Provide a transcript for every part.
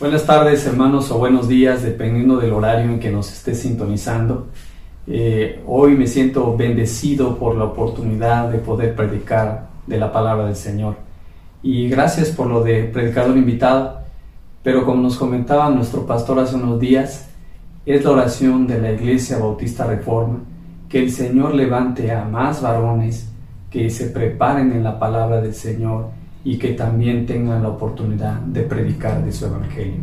Buenas tardes hermanos o buenos días, dependiendo del horario en que nos esté sintonizando. Eh, hoy me siento bendecido por la oportunidad de poder predicar de la palabra del Señor. Y gracias por lo de predicador invitado. Pero como nos comentaba nuestro pastor hace unos días, es la oración de la Iglesia Bautista Reforma que el Señor levante a más varones que se preparen en la palabra del Señor y que también tengan la oportunidad de predicar de su evangelio.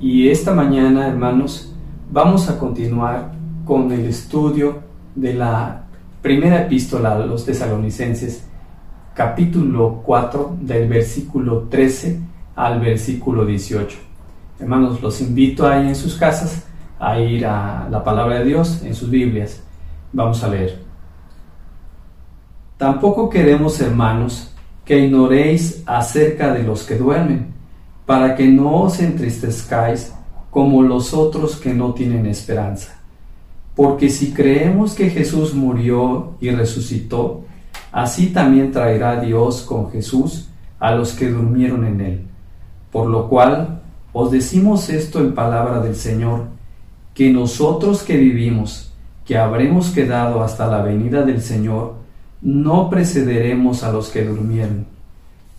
Y esta mañana, hermanos, vamos a continuar con el estudio de la primera epístola a los tesalonicenses, capítulo 4, del versículo 13 al versículo 18. Hermanos, los invito ahí en sus casas a ir a la palabra de Dios en sus Biblias. Vamos a leer. Tampoco queremos, hermanos, que ignoréis acerca de los que duermen, para que no os entristezcáis como los otros que no tienen esperanza. Porque si creemos que Jesús murió y resucitó, así también traerá Dios con Jesús a los que durmieron en él. Por lo cual os decimos esto en palabra del Señor, que nosotros que vivimos, que habremos quedado hasta la venida del Señor, no precederemos a los que durmieron,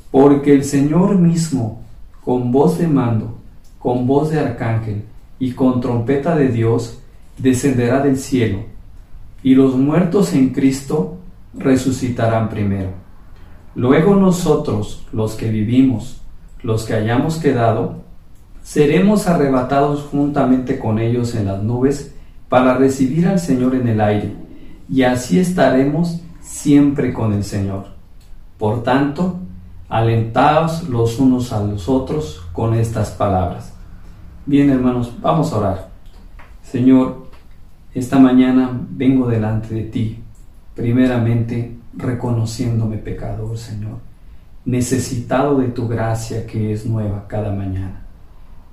porque el Señor mismo, con voz de mando, con voz de arcángel y con trompeta de Dios, descenderá del cielo, y los muertos en Cristo resucitarán primero. Luego nosotros, los que vivimos, los que hayamos quedado, seremos arrebatados juntamente con ellos en las nubes para recibir al Señor en el aire, y así estaremos siempre con el Señor. Por tanto, alentaos los unos a los otros con estas palabras. Bien, hermanos, vamos a orar. Señor, esta mañana vengo delante de ti, primeramente reconociéndome pecador, Señor, necesitado de tu gracia que es nueva cada mañana.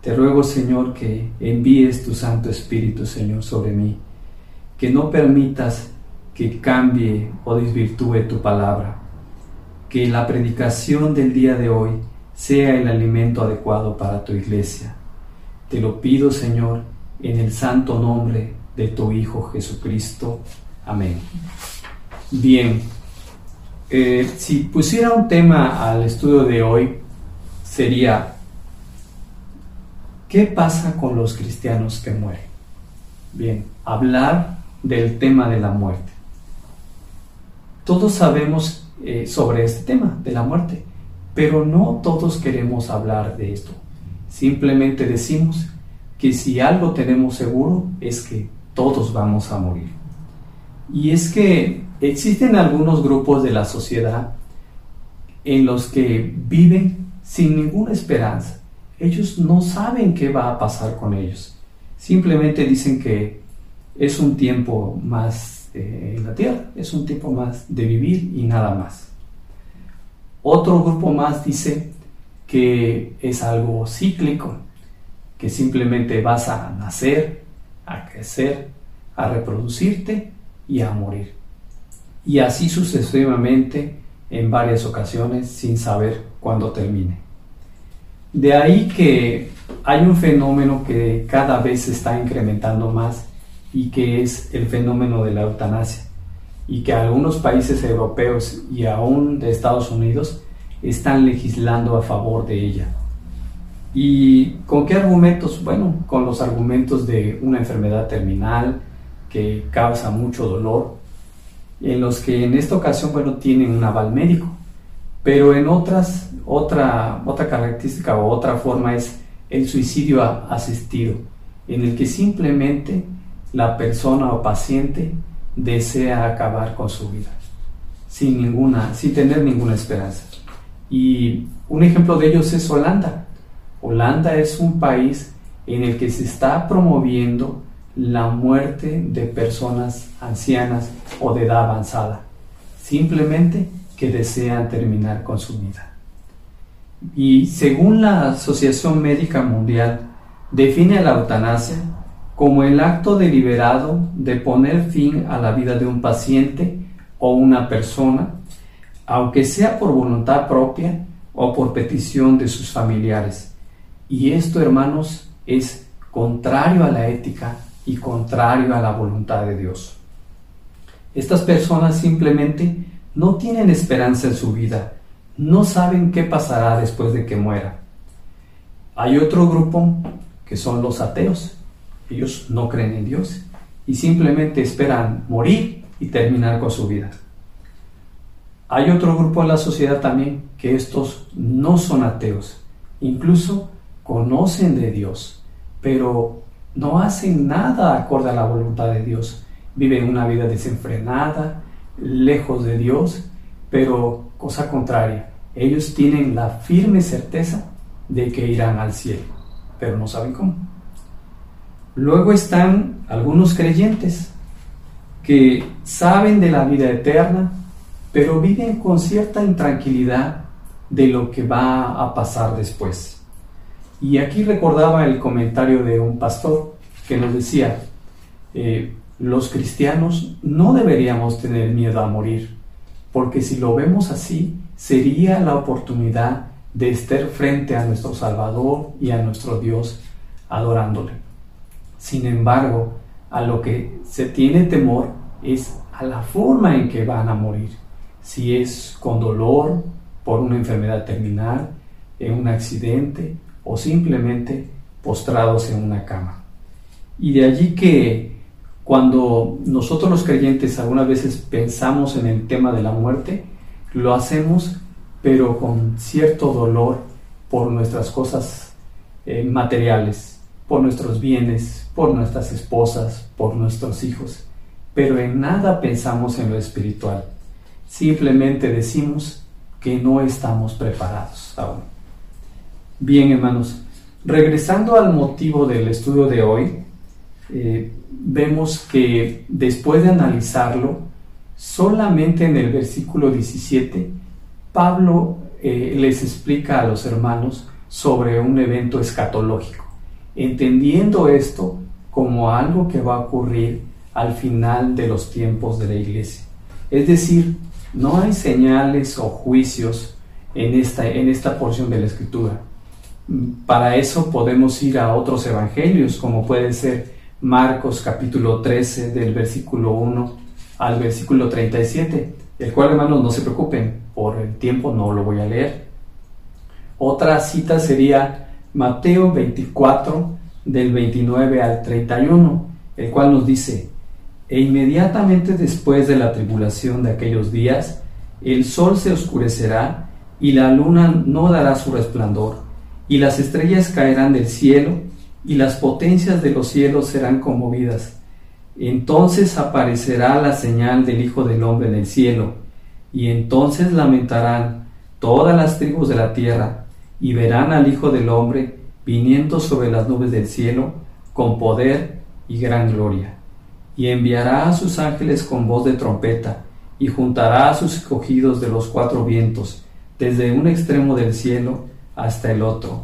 Te ruego, Señor, que envíes tu Santo Espíritu, Señor, sobre mí, que no permitas que cambie o desvirtúe tu palabra. Que la predicación del día de hoy sea el alimento adecuado para tu iglesia. Te lo pido, Señor, en el santo nombre de tu Hijo Jesucristo. Amén. Bien, eh, si pusiera un tema al estudio de hoy, sería, ¿qué pasa con los cristianos que mueren? Bien, hablar del tema de la muerte. Todos sabemos eh, sobre este tema de la muerte, pero no todos queremos hablar de esto. Simplemente decimos que si algo tenemos seguro es que todos vamos a morir. Y es que existen algunos grupos de la sociedad en los que viven sin ninguna esperanza. Ellos no saben qué va a pasar con ellos. Simplemente dicen que es un tiempo más eh, en la tierra. Es un tiempo más de vivir y nada más. Otro grupo más dice que es algo cíclico, que simplemente vas a nacer, a crecer, a reproducirte y a morir. Y así sucesivamente en varias ocasiones sin saber cuándo termine. De ahí que hay un fenómeno que cada vez se está incrementando más y que es el fenómeno de la eutanasia y que algunos países europeos y aún de Estados Unidos están legislando a favor de ella. ¿Y con qué argumentos? Bueno, con los argumentos de una enfermedad terminal que causa mucho dolor, en los que en esta ocasión, bueno, tienen un aval médico, pero en otras, otra, otra característica o otra forma es el suicidio asistido, en el que simplemente la persona o paciente desea acabar con su vida sin ninguna, sin tener ninguna esperanza. Y un ejemplo de ellos es Holanda. Holanda es un país en el que se está promoviendo la muerte de personas ancianas o de edad avanzada, simplemente que desean terminar con su vida. Y según la Asociación Médica Mundial, define la eutanasia como el acto deliberado de poner fin a la vida de un paciente o una persona, aunque sea por voluntad propia o por petición de sus familiares, Y esto, hermanos, es contrario a la ética y contrario a la voluntad de Dios. Estas personas simplemente no tienen esperanza en su vida, no saben qué pasará después de que muera. Hay otro grupo que son los ateos. Ellos no creen en Dios y simplemente esperan morir y terminar con su vida. Hay otro grupo en la sociedad también que estos no son ateos, incluso conocen de Dios, pero no hacen nada acorde a la voluntad de Dios. Viven una vida desenfrenada, lejos de Dios, pero cosa contraria, ellos tienen la firme certeza de que irán al cielo, pero no saben cómo. Luego están algunos creyentes que saben de la vida eterna, pero viven con cierta intranquilidad de lo que va a pasar después. Y aquí recordaba el comentario de un pastor que nos decía, eh, los cristianos no deberíamos tener miedo a morir, porque si lo vemos así, sería la oportunidad de estar frente a nuestro Salvador y a nuestro Dios adorándole. Sin embargo, a lo que se tiene temor es a la forma en que van a morir. Si es con dolor, por una enfermedad terminal, en un accidente o simplemente postrados en una cama. Y de allí que cuando nosotros los creyentes algunas veces pensamos en el tema de la muerte, lo hacemos pero con cierto dolor por nuestras cosas eh, materiales, por nuestros bienes, por nuestras esposas, por nuestros hijos, pero en nada pensamos en lo espiritual. Simplemente decimos que no estamos preparados aún. Bien, hermanos, regresando al motivo del estudio de hoy, eh, vemos que después de analizarlo, solamente en el versículo 17, Pablo eh, les explica a los hermanos sobre un evento escatológico, entendiendo esto como algo que va a ocurrir al final de los tiempos de la iglesia. Es decir, no hay señales o juicios en esta, en esta porción de la escritura. Para eso podemos ir a otros evangelios, como puede ser Marcos capítulo 13 del versículo 1 al versículo 37, el cual hermanos no se preocupen, por el tiempo no lo voy a leer. Otra cita sería Mateo 24 del 29 al 31, el cual nos dice, e inmediatamente después de la tribulación de aquellos días, el sol se oscurecerá y la luna no dará su resplandor, y las estrellas caerán del cielo, y las potencias de los cielos serán conmovidas. Entonces aparecerá la señal del Hijo del Hombre en el cielo, y entonces lamentarán todas las tribus de la tierra, y verán al Hijo del Hombre viniendo sobre las nubes del cielo con poder y gran gloria. Y enviará a sus ángeles con voz de trompeta, y juntará a sus escogidos de los cuatro vientos, desde un extremo del cielo hasta el otro.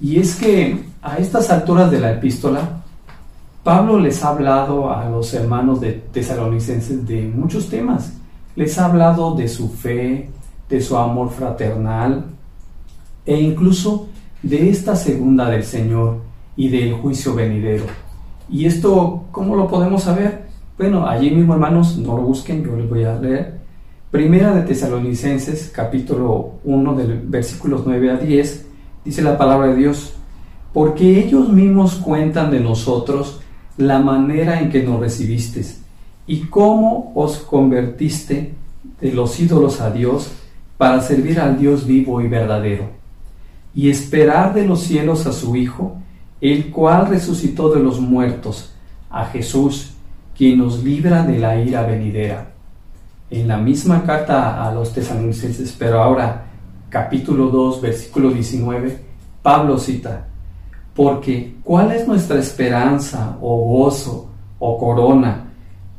Y es que a estas alturas de la epístola, Pablo les ha hablado a los hermanos de tesalonicenses de muchos temas les ha hablado de su fe, de su amor fraternal e incluso de esta segunda del Señor y del juicio venidero. ¿Y esto cómo lo podemos saber? Bueno, allí mismo hermanos, no lo busquen, yo les voy a leer. Primera de Tesalonicenses, capítulo 1, del versículos 9 a 10, dice la palabra de Dios, porque ellos mismos cuentan de nosotros la manera en que nos recibisteis y cómo os convertiste de los ídolos a Dios para servir al Dios vivo y verdadero, y esperar de los cielos a su Hijo, el cual resucitó de los muertos, a Jesús, quien nos libra de la ira venidera. En la misma carta a los tesalonicenses, pero ahora capítulo 2, versículo 19, Pablo cita, porque ¿cuál es nuestra esperanza o gozo o corona?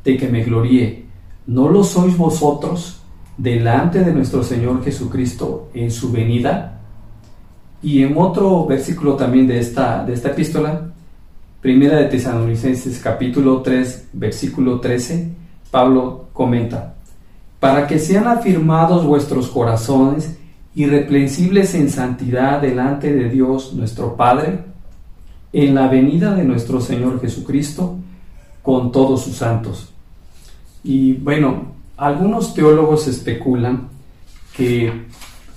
de que me gloríe, ¿no lo sois vosotros delante de nuestro Señor Jesucristo en su venida? Y en otro versículo también de esta, de esta epístola, Primera de Tesalonicenses capítulo 3, versículo 13, Pablo comenta, para que sean afirmados vuestros corazones irreprensibles en santidad delante de Dios nuestro Padre, en la venida de nuestro Señor Jesucristo con todos sus santos. Y bueno, algunos teólogos especulan que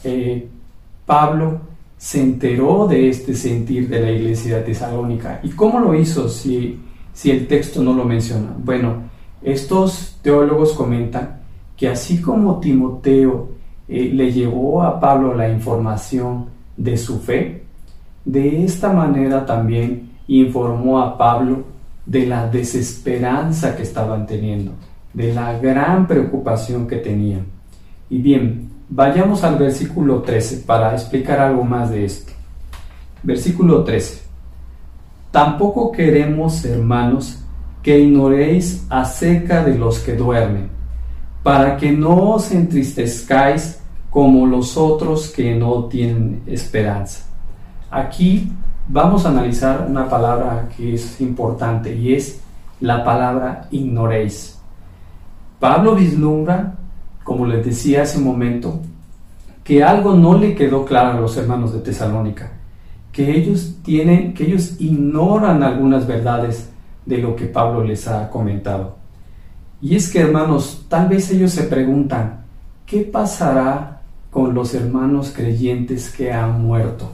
eh, Pablo se enteró de este sentir de la iglesia de Tesalónica. ¿Y cómo lo hizo si, si el texto no lo menciona? Bueno, estos teólogos comentan que así como Timoteo eh, le llevó a Pablo la información de su fe, de esta manera también informó a Pablo de la desesperanza que estaban teniendo, de la gran preocupación que tenían. Y bien, vayamos al versículo 13 para explicar algo más de esto. Versículo 13. Tampoco queremos, hermanos, que ignoréis acerca de los que duermen, para que no os entristezcáis como los otros que no tienen esperanza. Aquí vamos a analizar una palabra que es importante y es la palabra ignoréis. Pablo vislumbra, como les decía hace un momento, que algo no le quedó claro a los hermanos de Tesalónica, que ellos tienen, que ellos ignoran algunas verdades de lo que Pablo les ha comentado. Y es que, hermanos, tal vez ellos se preguntan, ¿qué pasará con los hermanos creyentes que han muerto?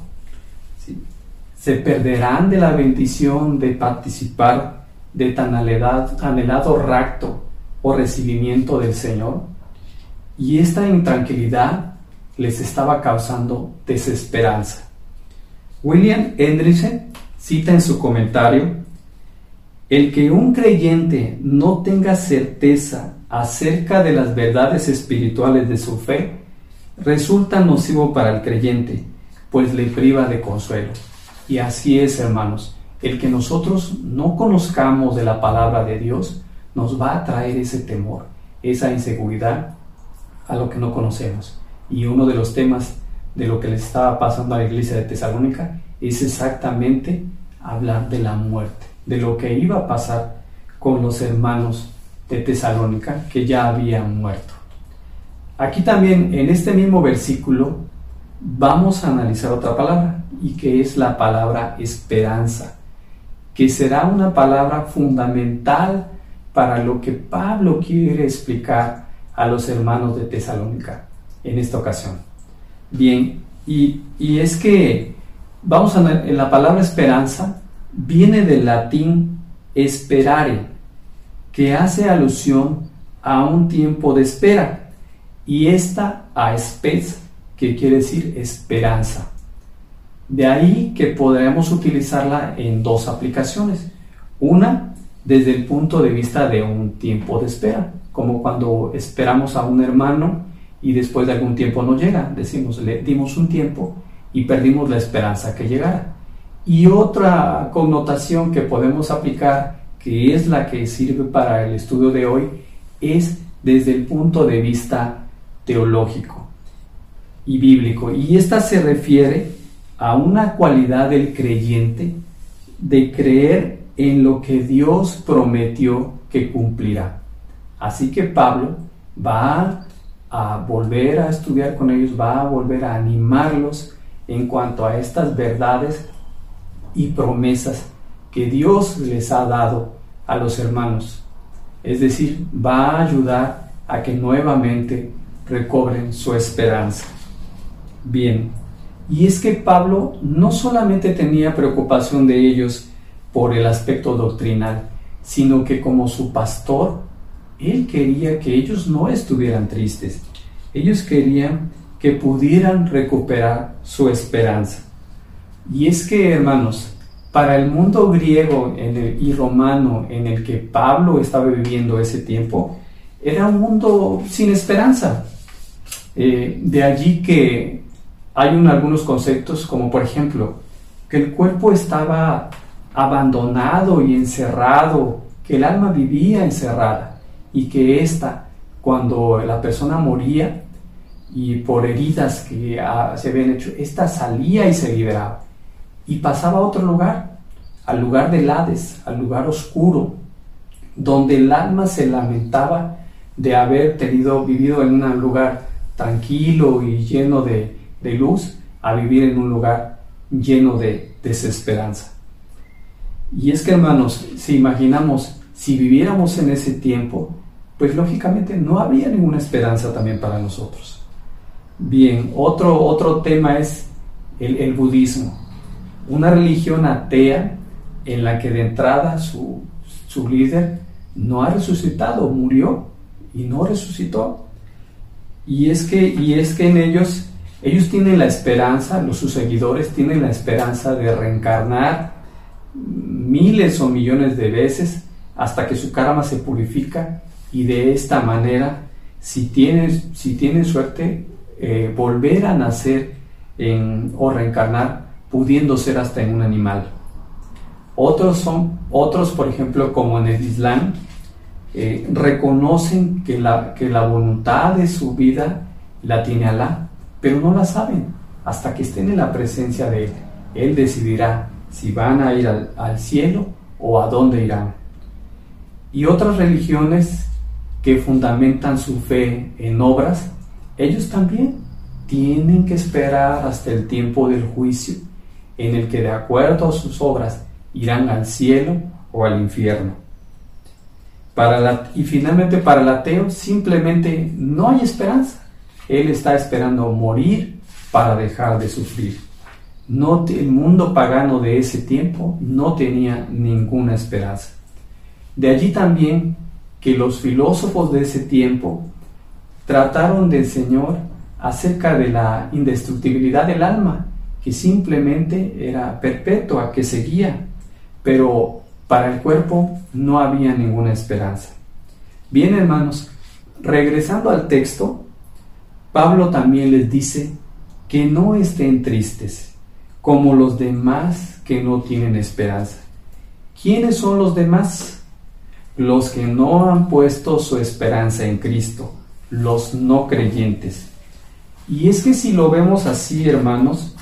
¿Se perderán de la bendición de participar de tan anhelado rapto o recibimiento del Señor? Y esta intranquilidad les estaba causando desesperanza. William Hendrickson cita en su comentario, el que un creyente no tenga certeza acerca de las verdades espirituales de su fe resulta nocivo para el creyente, pues le priva de consuelo. Y así es, hermanos, el que nosotros no conozcamos de la palabra de Dios nos va a traer ese temor, esa inseguridad a lo que no conocemos. Y uno de los temas de lo que le estaba pasando a la iglesia de Tesalónica es exactamente hablar de la muerte, de lo que iba a pasar con los hermanos de Tesalónica que ya habían muerto. Aquí también, en este mismo versículo, vamos a analizar otra palabra y que es la palabra esperanza, que será una palabra fundamental para lo que Pablo quiere explicar a los hermanos de Tesalónica en esta ocasión. Bien, y, es que vamos a ver, la palabra esperanza viene del latín esperare, que hace alusión a un tiempo de espera, y esta a spes, que quiere decir esperanza. De ahí que podremos utilizarla en dos aplicaciones. Una, desde el punto de vista de un tiempo de espera, como cuando esperamos a un hermano y después de algún tiempo no llega. Decimos, le dimos un tiempo y perdimos la esperanza que llegara. Y otra connotación que podemos aplicar, que es la que sirve para el estudio de hoy, es desde el punto de vista teológico y bíblico. Y esta se refiere a una cualidad del creyente de creer en lo que Dios prometió que cumplirá. Así que Pablo va a volver a estudiar con ellos, va a volver a animarlos en cuanto a estas verdades y promesas que Dios les ha dado a los hermanos. Es decir, va a ayudar a que nuevamente recobren su esperanza. Bien, y es que Pablo no solamente tenía preocupación de ellos por el aspecto doctrinal, sino que como su pastor él quería que ellos no estuvieran tristes. Ellos querían que pudieran recuperar su esperanza. Y es que, hermanos, para el mundo griego y romano en el que Pablo estaba viviendo ese tiempo, era un mundo sin esperanza. Eh, de allí que hay algunos conceptos como por ejemplo que el cuerpo estaba abandonado y encerrado, que el alma vivía encerrada y que esta, cuando la persona moría y por heridas que ah, se habían hecho, esta salía y se liberaba y pasaba a otro lugar, al lugar del Hades, al lugar oscuro, donde el alma se lamentaba de haber tenido, vivido en un lugar tranquilo y lleno de, de luz a vivir en un lugar lleno de desesperanza. Y es que hermanos, si imaginamos, si viviéramos en ese tiempo, pues lógicamente no habría ninguna esperanza también para nosotros. Bien, otro, otro tema es el, el budismo, una religión atea en la que de entrada su, su líder no ha resucitado, murió y no resucitó. Y es que, y es que en ellos, ellos tienen la esperanza, los sus seguidores tienen la esperanza de reencarnar miles o millones de veces hasta que su karma se purifica y de esta manera, si tienen, si suerte, eh, volver a nacer o reencarnar, pudiendo ser hasta en un animal. Otros son, otros, por ejemplo, como en el Islam, eh, reconocen que la, que la voluntad de su vida la tiene Alá, pero no la saben hasta que estén en la presencia de Él. Él decidirá si van a ir al, al cielo o a dónde irán. Y otras religiones que fundamentan su fe en obras, ellos también tienen que esperar hasta el tiempo del juicio, en el que de acuerdo a sus obras irán al cielo o al infierno. Y finalmente para el ateo simplemente no hay esperanza. Él está esperando morir para dejar de sufrir. No, el mundo pagano de ese tiempo no tenía ninguna esperanza. De allí también que los filósofos de ese tiempo trataron del Señor acerca de la indestructibilidad del alma, que simplemente era perpetua, que seguía, pero para el cuerpo no había ninguna esperanza. Bien, hermanos, regresando al texto, Pablo también les dice que no estén tristes, como los demás que no tienen esperanza. ¿Quiénes son los demás? Los que no han puesto su esperanza en Cristo, los no creyentes. Y es que si lo vemos así, hermanos,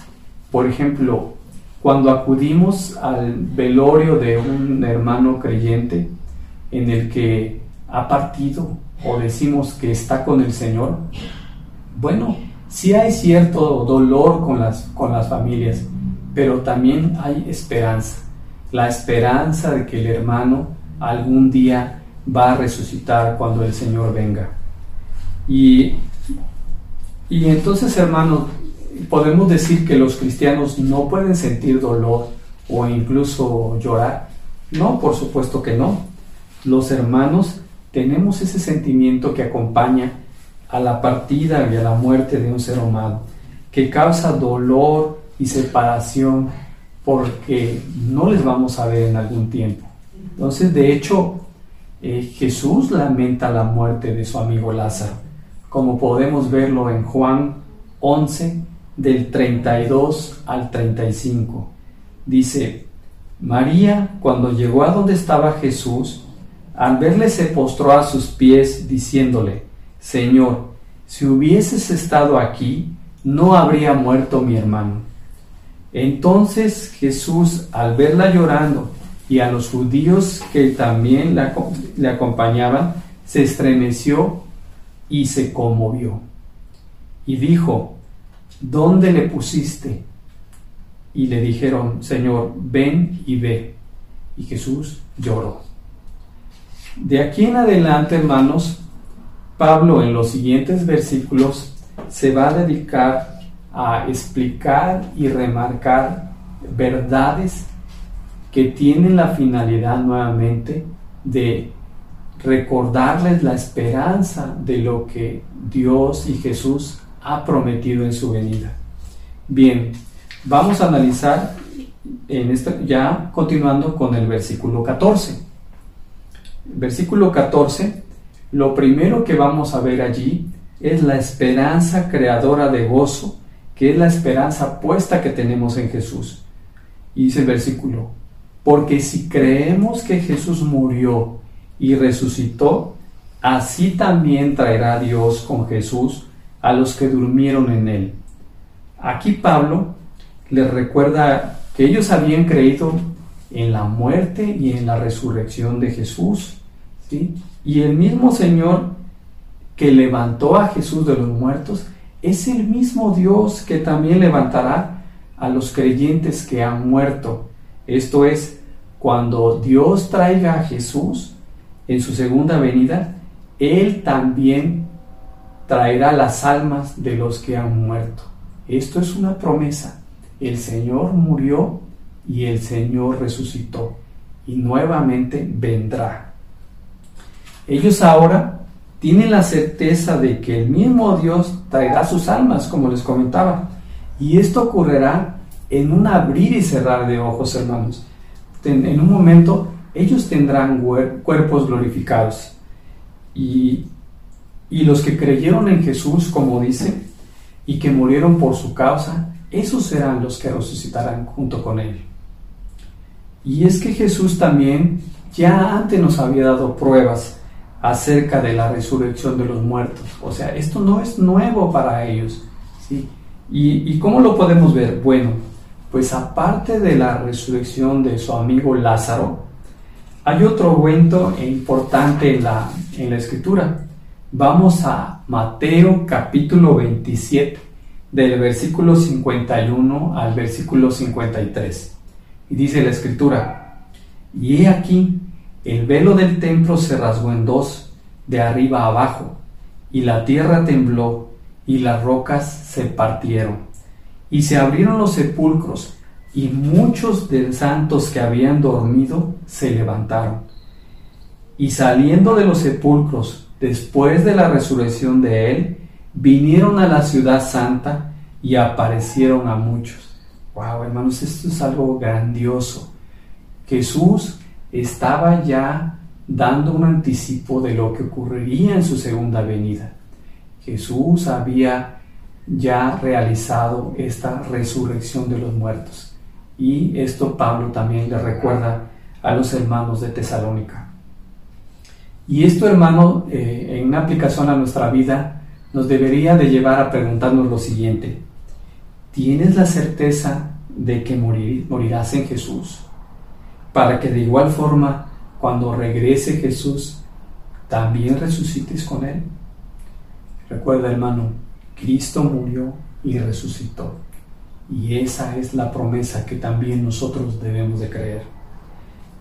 por ejemplo, cuando acudimos al velorio de un hermano creyente en el que ha partido o decimos que está con el Señor, bueno, sí hay cierto dolor con las, con las familias, pero también hay esperanza, la esperanza de que el hermano algún día va a resucitar cuando el Señor venga. Y, y entonces, hermanos, podemos decir que los cristianos no pueden sentir dolor o incluso llorar. No, por supuesto que no. Los hermanos tenemos ese sentimiento que acompaña a la partida y a la muerte de un ser humano, que causa dolor y separación porque no les vamos a ver en algún tiempo. Entonces, de hecho, eh, Jesús lamenta la muerte de su amigo Lázaro, como podemos verlo en Juan 11, del 32 al 35. Dice, María, cuando llegó a donde estaba Jesús, al verle se postró a sus pies, diciéndole, Señor, si hubieses estado aquí, no habría muerto mi hermano. Entonces Jesús, al verla llorando y a los judíos que también le acompañaban, se estremeció y se conmovió. Y dijo, ¿dónde le pusiste? Y le dijeron, Señor, ven y ve. Y Jesús lloró. De aquí en adelante, hermanos, Pablo en los siguientes versículos se va a dedicar a explicar y remarcar verdades que tienen la finalidad nuevamente de recordarles la esperanza de lo que Dios y Jesús ha prometido en su venida. Bien, vamos a analizar en este, ya continuando con el versículo 14. Versículo 14, lo primero que vamos a ver allí es la esperanza creadora de gozo, que es la esperanza puesta que tenemos en Jesús. Y dice el versículo, porque si creemos que Jesús murió y resucitó, así también traerá Dios con Jesús a los que durmieron en él. Aquí Pablo les recuerda que ellos habían creído en la muerte y en la resurrección de Jesús. ¿sí? Y el mismo Señor que levantó a Jesús de los muertos es el mismo Dios que también levantará a los creyentes que han muerto. Esto es, cuando Dios traiga a Jesús en su segunda venida, Él también traerá las almas de los que han muerto. Esto es una promesa. El Señor murió y el Señor resucitó y nuevamente vendrá. Ellos ahora tienen la certeza de que el mismo Dios traerá sus almas, como les comentaba, y esto ocurrirá en un abrir y cerrar de ojos, hermanos. En un momento ellos tendrán cuerpos glorificados. Y, y los que creyeron en Jesús, como dice, y que murieron por su causa, esos serán los que resucitarán junto con Él. Y es que Jesús también ya antes nos había dado pruebas acerca de la resurrección de los muertos. O sea, esto no es nuevo para ellos. ¿sí? ¿Y, ¿Y cómo lo podemos ver? Bueno, pues aparte de la resurrección de su amigo Lázaro, hay otro evento importante en la, en la escritura. Vamos a Mateo capítulo 27, del versículo 51 al versículo 53. Y dice la escritura, y he aquí, el velo del templo se rasgó en dos, de arriba abajo, y la tierra tembló, y las rocas se partieron, y se abrieron los sepulcros, y muchos de santos que habían dormido se levantaron. Y saliendo de los sepulcros, después de la resurrección de él, vinieron a la ciudad santa y aparecieron a muchos. Wow, hermanos, esto es algo grandioso. Jesús estaba ya dando un anticipo de lo que ocurriría en su segunda venida. Jesús había ya realizado esta resurrección de los muertos. Y esto Pablo también le recuerda a los hermanos de Tesalónica. Y esto, hermano, eh, en una aplicación a nuestra vida, nos debería de llevar a preguntarnos lo siguiente. ¿Tienes la certeza de que morirás en Jesús? Para que de igual forma, cuando regrese Jesús, también resucites con Él. Recuerda, hermano, Cristo murió y resucitó. Y esa es la promesa que también nosotros debemos de creer.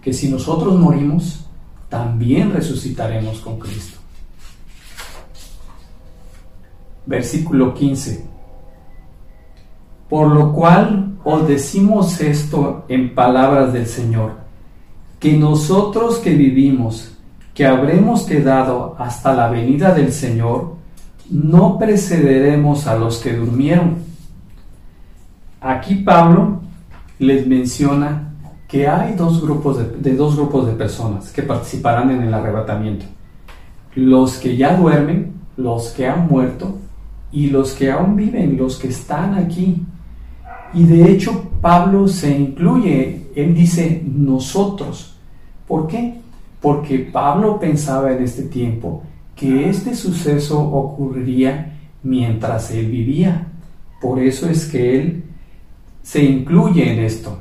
Que si nosotros morimos, también resucitaremos con Cristo. Versículo 15. Por lo cual os decimos esto en palabras del Señor, que nosotros que vivimos, que habremos quedado hasta la venida del Señor, no precederemos a los que durmieron Aquí Pablo les menciona que hay dos grupos de, dos grupos de personas que participarán en el arrebatamiento. Los que ya duermen, los que han muerto y los que aún viven, los que están aquí. Y de hecho Pablo se incluye, él dice nosotros. ¿Por qué? Porque Pablo pensaba en este tiempo que este suceso ocurriría mientras él vivía. Por eso es que él se incluye en esto.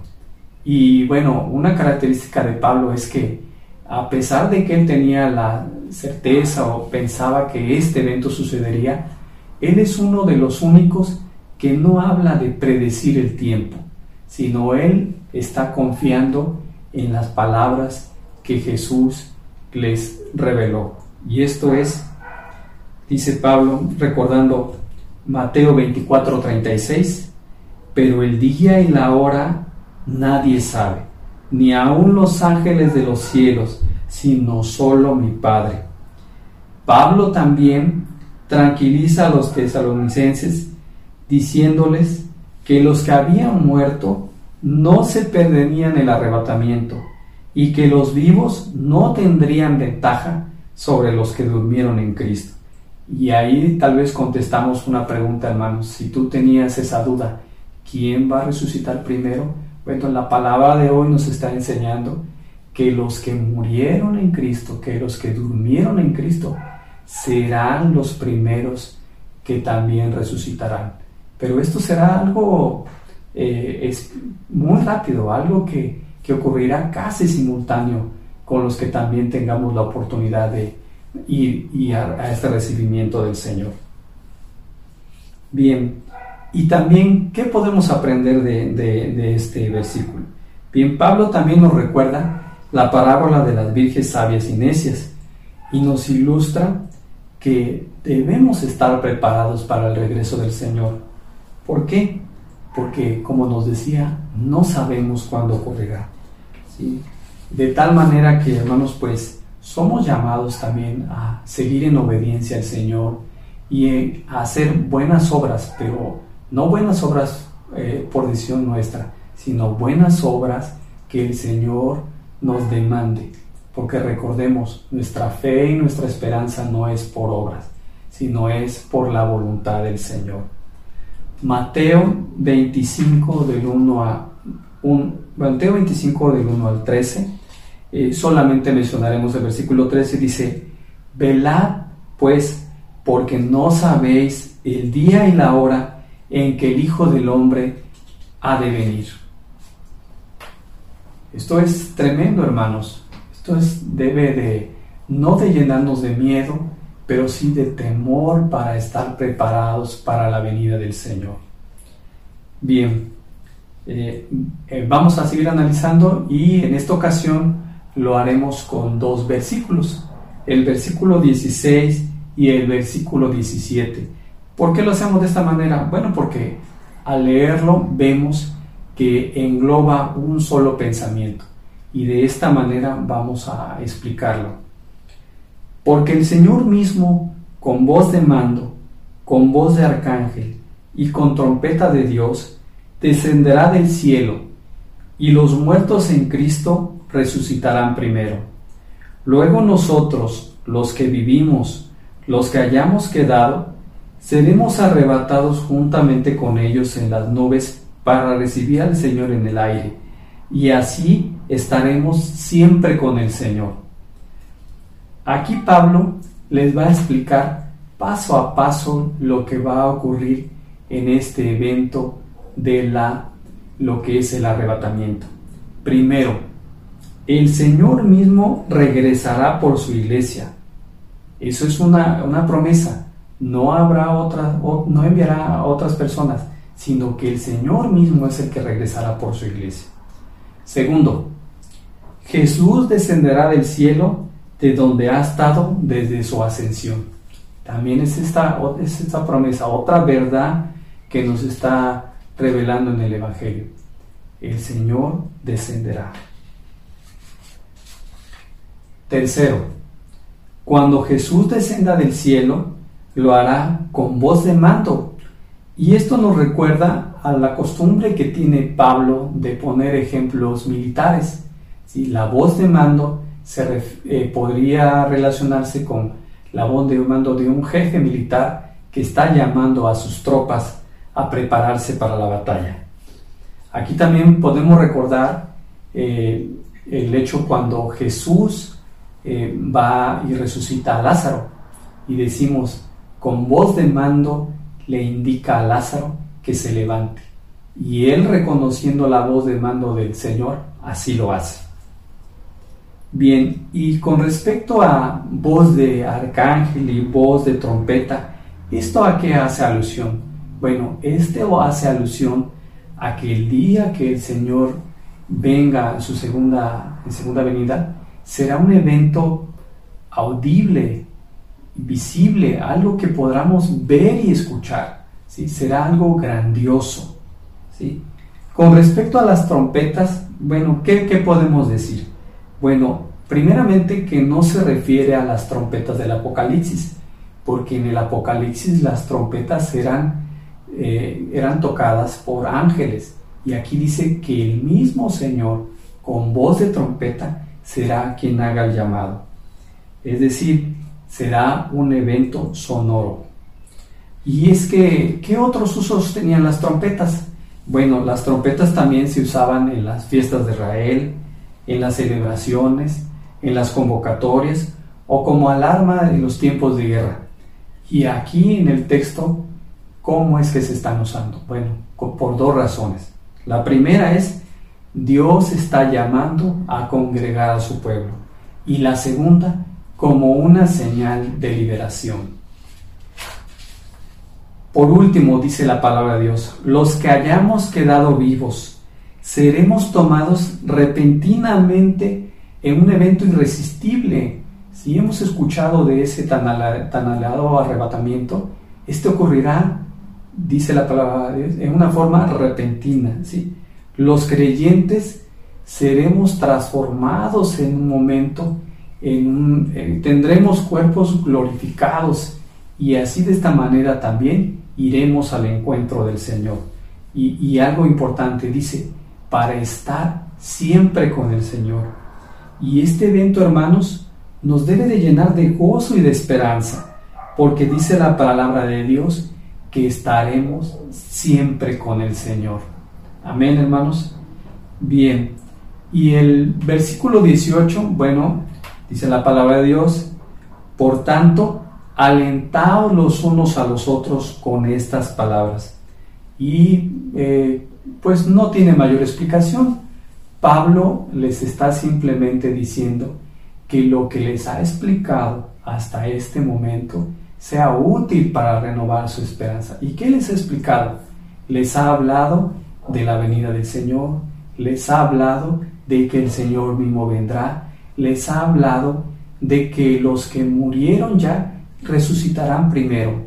Y bueno, una característica de Pablo es que a pesar de que él tenía la certeza o pensaba que este evento sucedería, él es uno de los únicos que no habla de predecir el tiempo, sino él está confiando en las palabras que Jesús les reveló. Y esto es, dice Pablo, recordando Mateo 24, 36, pero el día y la hora nadie sabe, ni aun los ángeles de los cielos, sino solo mi Padre. Pablo también tranquiliza a los tesalonicenses diciéndoles que los que habían muerto no se perderían el arrebatamiento y que los vivos no tendrían ventaja sobre los que durmieron en Cristo. Y ahí tal vez contestamos una pregunta, hermanos. Si tú tenías esa duda, ¿Quién va a resucitar primero? Bueno, la palabra de hoy nos está enseñando que los que murieron en Cristo, que los que durmieron en Cristo, serán los primeros que también resucitarán. Pero esto será algo eh, es muy rápido, algo que, ocurrirá casi simultáneo con los que también tengamos la oportunidad de ir, a este recibimiento del Señor. Bien, y también, ¿qué podemos aprender de, este versículo? Bien, Pablo también nos recuerda la parábola de las virges sabias y necias y nos ilustra que debemos estar preparados para el regreso del Señor. ¿Por qué? Porque, como nos decía, no sabemos cuándo ocurrirá. De tal manera que, hermanos, pues somos llamados también a seguir en obediencia al Señor y a hacer buenas obras, pero no buenas obras eh, por decisión nuestra, sino buenas obras que el Señor nos demande. Porque recordemos, nuestra fe y nuestra esperanza no es por obras, sino es por la voluntad del Señor. Mateo 25 del 1 a un, Mateo 25 del 1 al 13, eh, solamente mencionaremos el versículo 13, dice, velad pues, porque no sabéis el día y la hora en que el Hijo del Hombre ha de venir. Esto es tremendo, hermanos. Esto es, debe de, no de llenarnos de miedo, pero sí de temor para estar preparados para la venida del Señor. Bien, eh, eh, vamos a seguir analizando y en esta ocasión lo haremos con dos versículos, el versículo 16 y el versículo 17. ¿Por qué lo hacemos de esta manera? Bueno, porque al leerlo vemos que engloba un solo pensamiento y de esta manera vamos a explicarlo. Porque el Señor mismo, con voz de mando, con voz de arcángel y con trompeta de Dios, descenderá del cielo, y los muertos en Cristo resucitarán primero. Luego nosotros, los que vivimos, los que hayamos quedado, seremos arrebatados juntamente con ellos en las nubes para recibir al Señor en el aire, y así estaremos siempre con el Señor. Aquí Pablo les va a explicar paso a paso lo que va a ocurrir en este evento de la lo que es el arrebatamiento. Primero, el Señor mismo regresará por su iglesia. Eso es una, una promesa. No habrá otra, no enviará a otras personas, sino que el Señor mismo es el que regresará por su iglesia. Segundo, Jesús descenderá del cielo de donde ha estado desde su ascensión. También es esta, es esta promesa, otra verdad que nos está revelando en el Evangelio. El Señor descenderá. Tercero, cuando Jesús descenda del cielo, lo hará con voz de mando. Y esto nos recuerda a la costumbre que tiene Pablo de poner ejemplos militares. si La voz de mando se eh, podría relacionarse con la voz de mando de un jefe militar que está llamando a sus tropas a prepararse para la batalla. Aquí también podemos recordar eh, el hecho cuando Jesús eh, va y resucita a Lázaro y decimos, con voz de mando le indica a Lázaro que se levante. Y él reconociendo la voz de mando del Señor, así lo hace. Bien, y con respecto a voz de arcángel y voz de trompeta, ¿esto a qué hace alusión? Bueno, este hace alusión a que el día que el Señor venga en su segunda, en segunda venida, será un evento audible, visible, algo que podamos ver y escuchar. ¿sí? Será algo grandioso. ¿sí? Con respecto a las trompetas, bueno, ¿qué, qué podemos decir? Bueno, primeramente que no se refiere a las trompetas del Apocalipsis, porque en el Apocalipsis las trompetas eran, eh, eran tocadas por ángeles. Y aquí dice que el mismo Señor, con voz de trompeta, será quien haga el llamado. Es decir, será un evento sonoro. Y es que, ¿qué otros usos tenían las trompetas? Bueno, las trompetas también se usaban en las fiestas de Israel, en las celebraciones, en las convocatorias o como alarma en los tiempos de guerra. Y aquí en el texto, ¿cómo es que se están usando? Bueno, por dos razones. La primera es, Dios está llamando a congregar a su pueblo. Y la segunda, como una señal de liberación. Por último, dice la palabra de Dios, los que hayamos quedado vivos, seremos tomados repentinamente en un evento irresistible. Si hemos escuchado de ese tan, alado arrebatamiento, este ocurrirá, dice la palabra en una forma repentina. ¿sí? Los creyentes seremos transformados en un momento, en tendremos cuerpos glorificados y así de esta manera también iremos al encuentro del Señor. Y, y algo importante dice, para estar siempre con el Señor. Y este evento, hermanos, nos debe de llenar de gozo y de esperanza, porque dice la palabra de Dios que estaremos siempre con el Señor. Amén, hermanos. Bien, y el versículo 18, bueno, dice la palabra de Dios, por tanto, alentaos los unos a los otros con estas palabras. Y eh, pues no tiene mayor explicación. Pablo les está simplemente diciendo que lo que les ha explicado hasta este momento sea útil para renovar su esperanza. ¿Y qué les ha explicado? Les ha hablado de la venida del Señor, les ha hablado de que el Señor mismo vendrá, les ha hablado de que los que murieron ya resucitarán primero.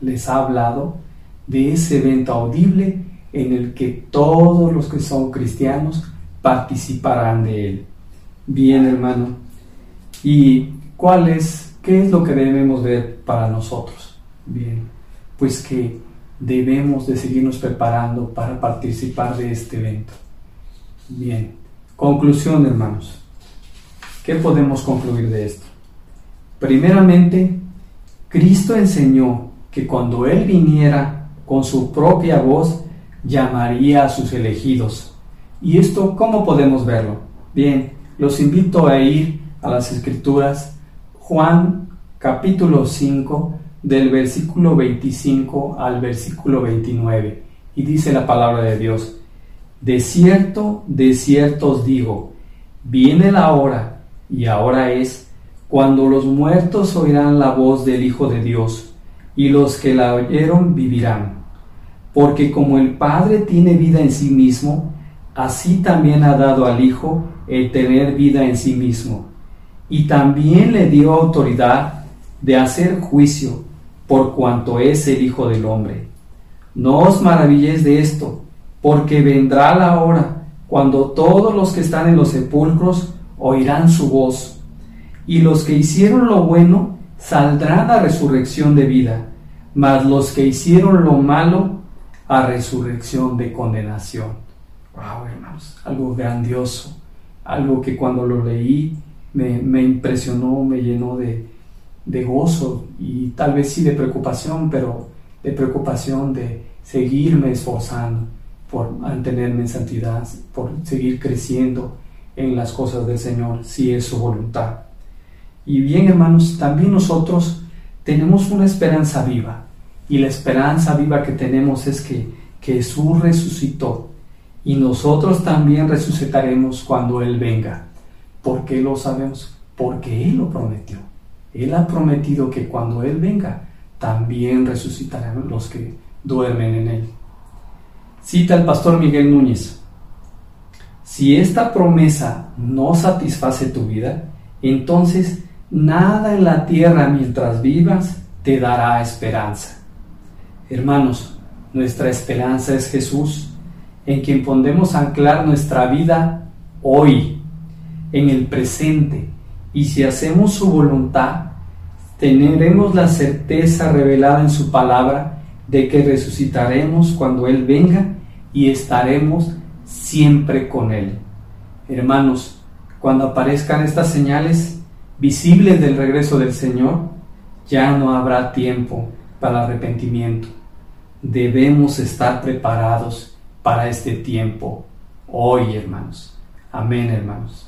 Les ha hablado de ese evento audible en el que todos los que son cristianos participarán de él. Bien, hermano. ¿Y cuál es, qué es lo que debemos ver para nosotros? Bien, pues que debemos de seguirnos preparando para participar de este evento. Bien, conclusión, hermanos. ¿Qué podemos concluir de esto? Primeramente, Cristo enseñó que cuando Él viniera con su propia voz, llamaría a sus elegidos. ¿Y esto cómo podemos verlo? Bien, los invito a ir a las escrituras, Juan capítulo 5, del versículo 25 al versículo 29. Y dice la palabra de Dios, de cierto, de cierto os digo, viene la hora, y ahora es, cuando los muertos oirán la voz del Hijo de Dios, y los que la oyeron vivirán porque como el Padre tiene vida en sí mismo, así también ha dado al Hijo el tener vida en sí mismo. Y también le dio autoridad de hacer juicio por cuanto es el Hijo del Hombre. No os maravilléis de esto, porque vendrá la hora cuando todos los que están en los sepulcros oirán su voz, y los que hicieron lo bueno saldrán a resurrección de vida, mas los que hicieron lo malo a resurrección de condenación. Wow, hermanos, algo grandioso, algo que cuando lo leí me, impresionó, me llenó de, de gozo y tal vez sí de preocupación, pero de preocupación de seguirme esforzando por mantenerme en santidad, por seguir creciendo en las cosas del Señor, si es su voluntad. Y bien, hermanos, también nosotros tenemos una esperanza viva. Y la esperanza viva que tenemos es que Jesús resucitó y nosotros también resucitaremos cuando Él venga. ¿Por qué lo sabemos? Porque Él lo prometió. Él ha prometido que cuando Él venga, también resucitarán los que duermen en Él. Cita el pastor Miguel Núñez. Si esta promesa no satisface tu vida, entonces nada en la tierra mientras vivas te dará esperanza. Hermanos, nuestra esperanza es Jesús, en quien podemos anclar nuestra vida hoy, en el presente, y si hacemos su voluntad, tendremos la certeza revelada en su palabra de que resucitaremos cuando Él venga y estaremos siempre con Él. Hermanos, cuando aparezcan estas señales visibles del regreso del Señor, ya no habrá tiempo para arrepentimiento debemos estar preparados para este tiempo hoy, hermanos. Amén, hermanos.